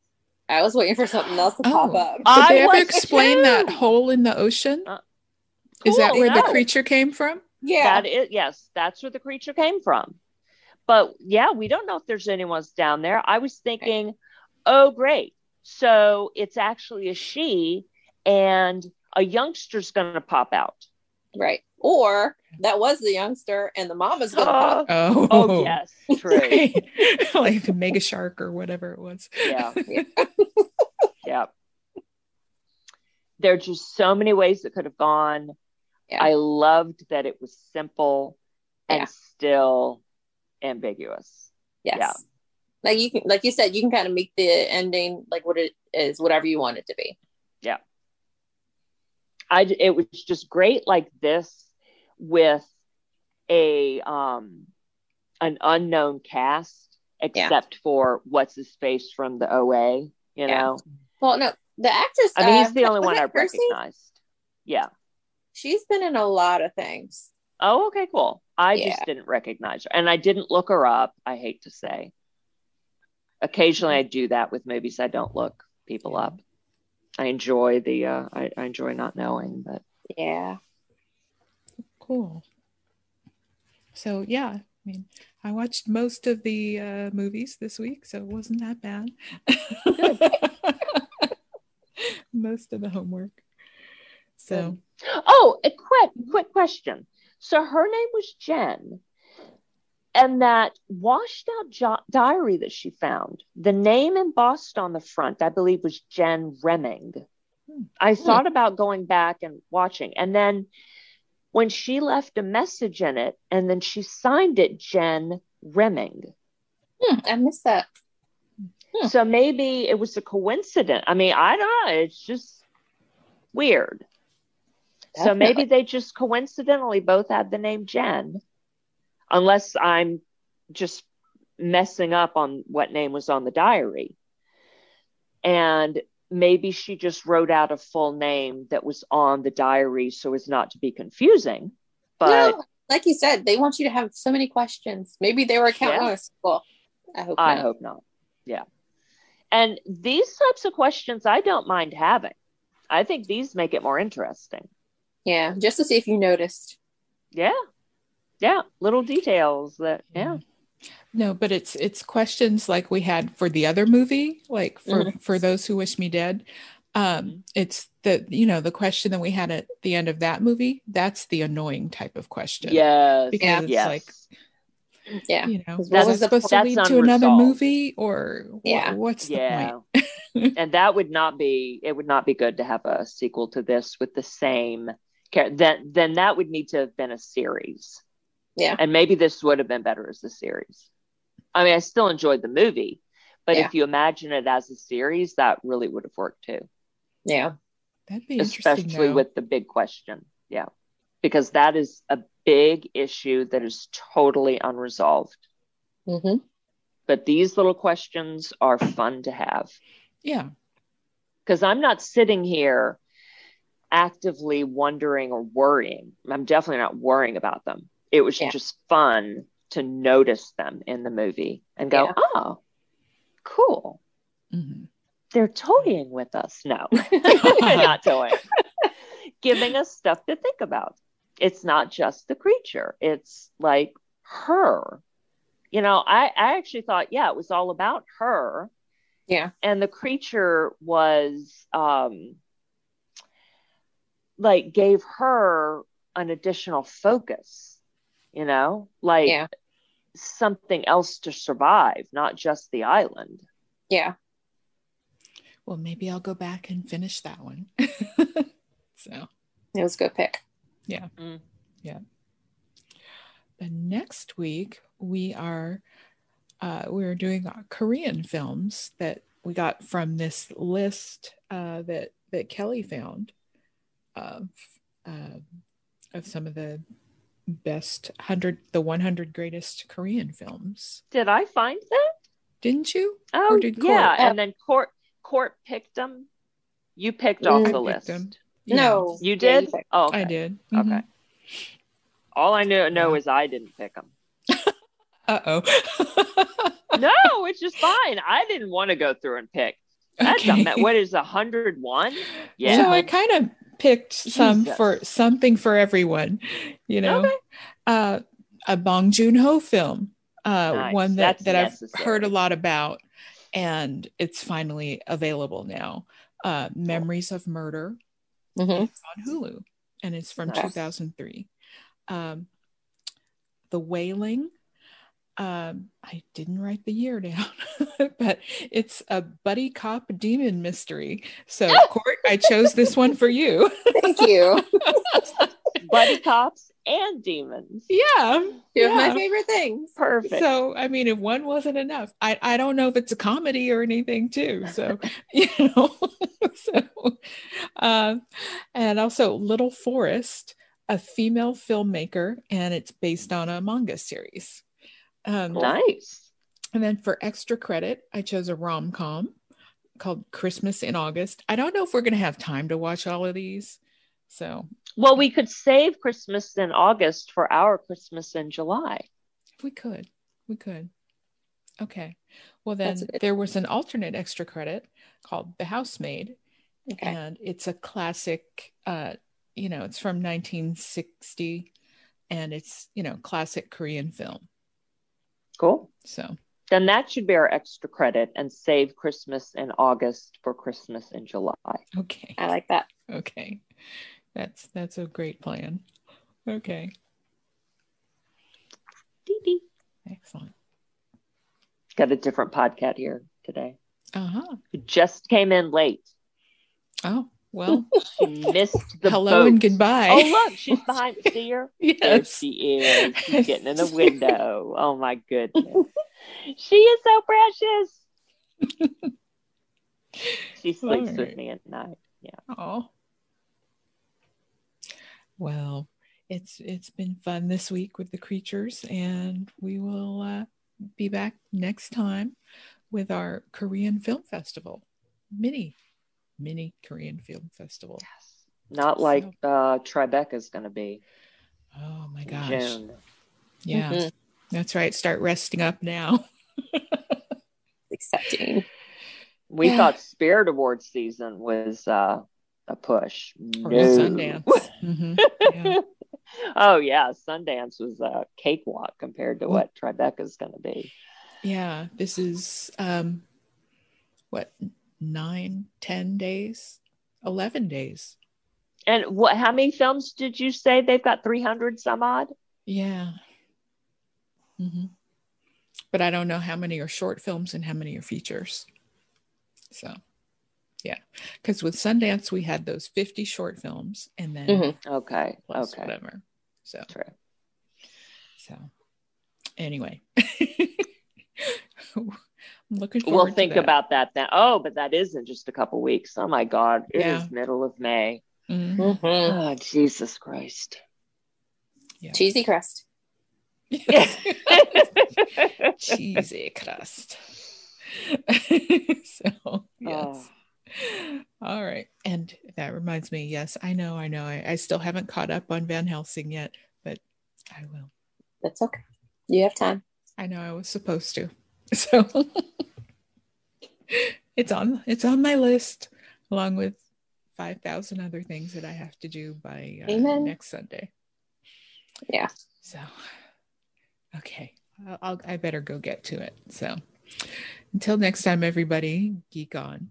I was waiting for something else to pop Oh. up. Did I they ever explain too. that hole in the ocean? Uh, Is that cool, where the creature came from? yeah. That is, yes, that's where the creature came from. But yeah, we don't know if there's anyone's down there. I was thinking, oh, great. So it's actually a she and a youngster's going to pop out. Right. Or that was the youngster and the mama's gonna pop. Oh. oh, Oh, yes, true. Like the mega shark or whatever it was. Yeah. Yeah. yeah. There are just so many ways it could have gone. Yeah. I loved that it was simple and Yeah. still ambiguous. Yes. Yeah. Like you can like you said, you can kind of make the ending like what it is, whatever you want it to be. Yeah. I it was just great like this with a um an unknown cast except for what's his face from the OA, you Yeah. know. Well, no, the actress. I mean, he's uh, the only one I Percy? recognized. Yeah. She's been in a lot of things. Oh, okay, cool. I Yeah. just didn't recognize her, and I didn't look her up. I hate to say. Occasionally, I do that with movies. I don't look people up. I enjoy the. Uh, I, I enjoy not knowing, but Yeah. Cool. So yeah, I mean, I watched most of the uh, movies this week, so it wasn't that bad. most of the homework. So Oh, a quick quick question. So her name was Jen, and that washed out jo- diary that she found. The name embossed on the front, I believe, was Jen Remming. Hmm. I thought about going back and watching, and then when she left a message in it, and then she signed it Jen Reming. Hmm, I missed that. Hmm. So maybe it was a coincidence. I mean, I don't know. It's just weird. So maybe they just coincidentally both had the name Jen, unless I'm just messing up on what name was on the diary. And maybe she just wrote out a full name that was on the diary so as not to be confusing. But No, like you said, they want you to have so many questions. Maybe they were counting Yeah. school. I hope. I not. hope not. Yeah. And these types of questions I don't mind having. I think these make it more interesting. Yeah, just to see if you noticed. Yeah. Yeah. Little details that, yeah. Mm-hmm. no, but it's it's questions like we had for the other movie, like for mm-hmm. for those who wish me dead. Um, mm-hmm. it's the you know the question that we had at the end of that movie. That's the annoying type of question. Yes. Because it's yes. like Yeah. you know, What was was it supposed point? to lead That's to another movie or wha- Yeah. what's the yeah. point? and that would not be it would not be good to have a sequel to this with the same character then then that would need to have been a series Yeah. and maybe this would have been better as a series i mean i still enjoyed the movie but Yeah. if you imagine it as a series that really would have worked too Yeah. That'd be interesting. especially though. with the big question yeah because that is a big issue that is totally unresolved hmm but these little questions are fun to have yeah. because I'm not sitting here actively wondering or worrying. I'm definitely not worrying about them. It was Yeah. just fun to notice them in the movie and go, Yeah. oh, cool. Mhm. They're toying with us. No, not toying. Giving us stuff to think about. It's not just the creature, it's like her. You know, I, I actually thought, yeah, it was all about her Yeah. and the creature was um like gave her an additional focus you know like Yeah. something else to survive not just the island Yeah. Well, maybe I'll go back and finish that one. so, It was a good pick. Yeah. Mm. Yeah. But next week we are uh, we're doing Korean films that we got from this list uh, that that Kelly found of uh, of some of the best hundred the 100 greatest Korean films. did i find that Didn't you? oh did yeah and then Cort Cort picked them you picked off Mm. the Picked list them. No. you Yeah, did you oh okay. I did. okay all i know know is i didn't pick them Uh oh. no it's just fine i didn't want to go through and pick that's a, Okay. what is a hundred one yeah So I kind of picked some Jesus. for something for everyone, you know. Okay. Uh, a Bong Joon Ho film, uh, Nice. one that That's that I've heard a lot about, and it's finally available now. Uh, Memories of Murder Mhm. On Hulu, and it's from Nice. 2003. Um, the Wailing. Um, I didn't write the year down, but it's a buddy cop demon mystery. So, Cort, I chose this one for you. Thank you. buddy cops and demons. yeah. Two of my favorite things. Perfect. So, I mean, if one wasn't enough, I, I don't know if it's a comedy or anything, too. So, you know, so, uh, and also Little Forest, a female filmmaker, and it's based on a manga series. Um, nice. And then for extra credit, I chose a rom com called Christmas in August. I don't know if we're going to have time to watch all of these. So, Well, we could save Christmas in August for our Christmas in July. if we could, we could. Okay. Well, then there was an alternate extra credit called The Housemaid, Okay. and it's a classic, uh, you know, it's from 1960 and it's, you know, classic Korean film. Cool. So, Then that should be our extra credit and save Christmas in August for Christmas in July. okay. I like that. Okay. That's that's a great plan. Okay. Dee dee. Excellent. Got a different podcast here today. Uh-huh. Who just came in late. Oh, well, She missed the hello boat. and goodbye. Oh look, she's behind. See her? There yes. she is. She's getting in the window. Oh my goodness. She is so precious. She sleeps All with me at night. Yeah. Oh. Well, it's it's been fun this week with the creatures, and we will uh, be back next time with our Korean Film Festival, mini, mini Korean Film Festival. Yes. Not like uh Tribeca is gonna be Oh my gosh! June. Yeah, Mhm. that's right. Start resting up now. Accepting. We Yeah. thought Spirit Awards season was uh a push. Or No. Sundance. Mhm. Yeah. oh yeah, Sundance was a cakewalk compared to Well- what is gonna be. Yeah, this is um what nine, ten days, eleven days. And what how many films did you say they've got 300 some odd? Yeah. hmm But I don't know how many are short films and how many are features. So yeah. Because with Sundance, we had those 50 short films and then Mhm. Okay. Okay. whatever. So, True. so anyway, I'm looking forward We'll to think that. about that then. Oh, but that is in just a couple weeks. Oh my God. it is Yeah. middle of May. Mhm. Mhm. Oh, Jesus Christ. Yeah. Cheesy crust. cheesy crust. so yes. All right. And that reminds me, yes, I know, I know. I, I still haven't caught up on Van Helsing yet, but I will. That's okay. You have time. I know I was supposed to. So it's on it's on my list along with 5,000 other things that I have to do by uh, next Sunday. Yeah. So, okay, I'll, I'll, I better go get to it. So, until next time, everybody, geek on.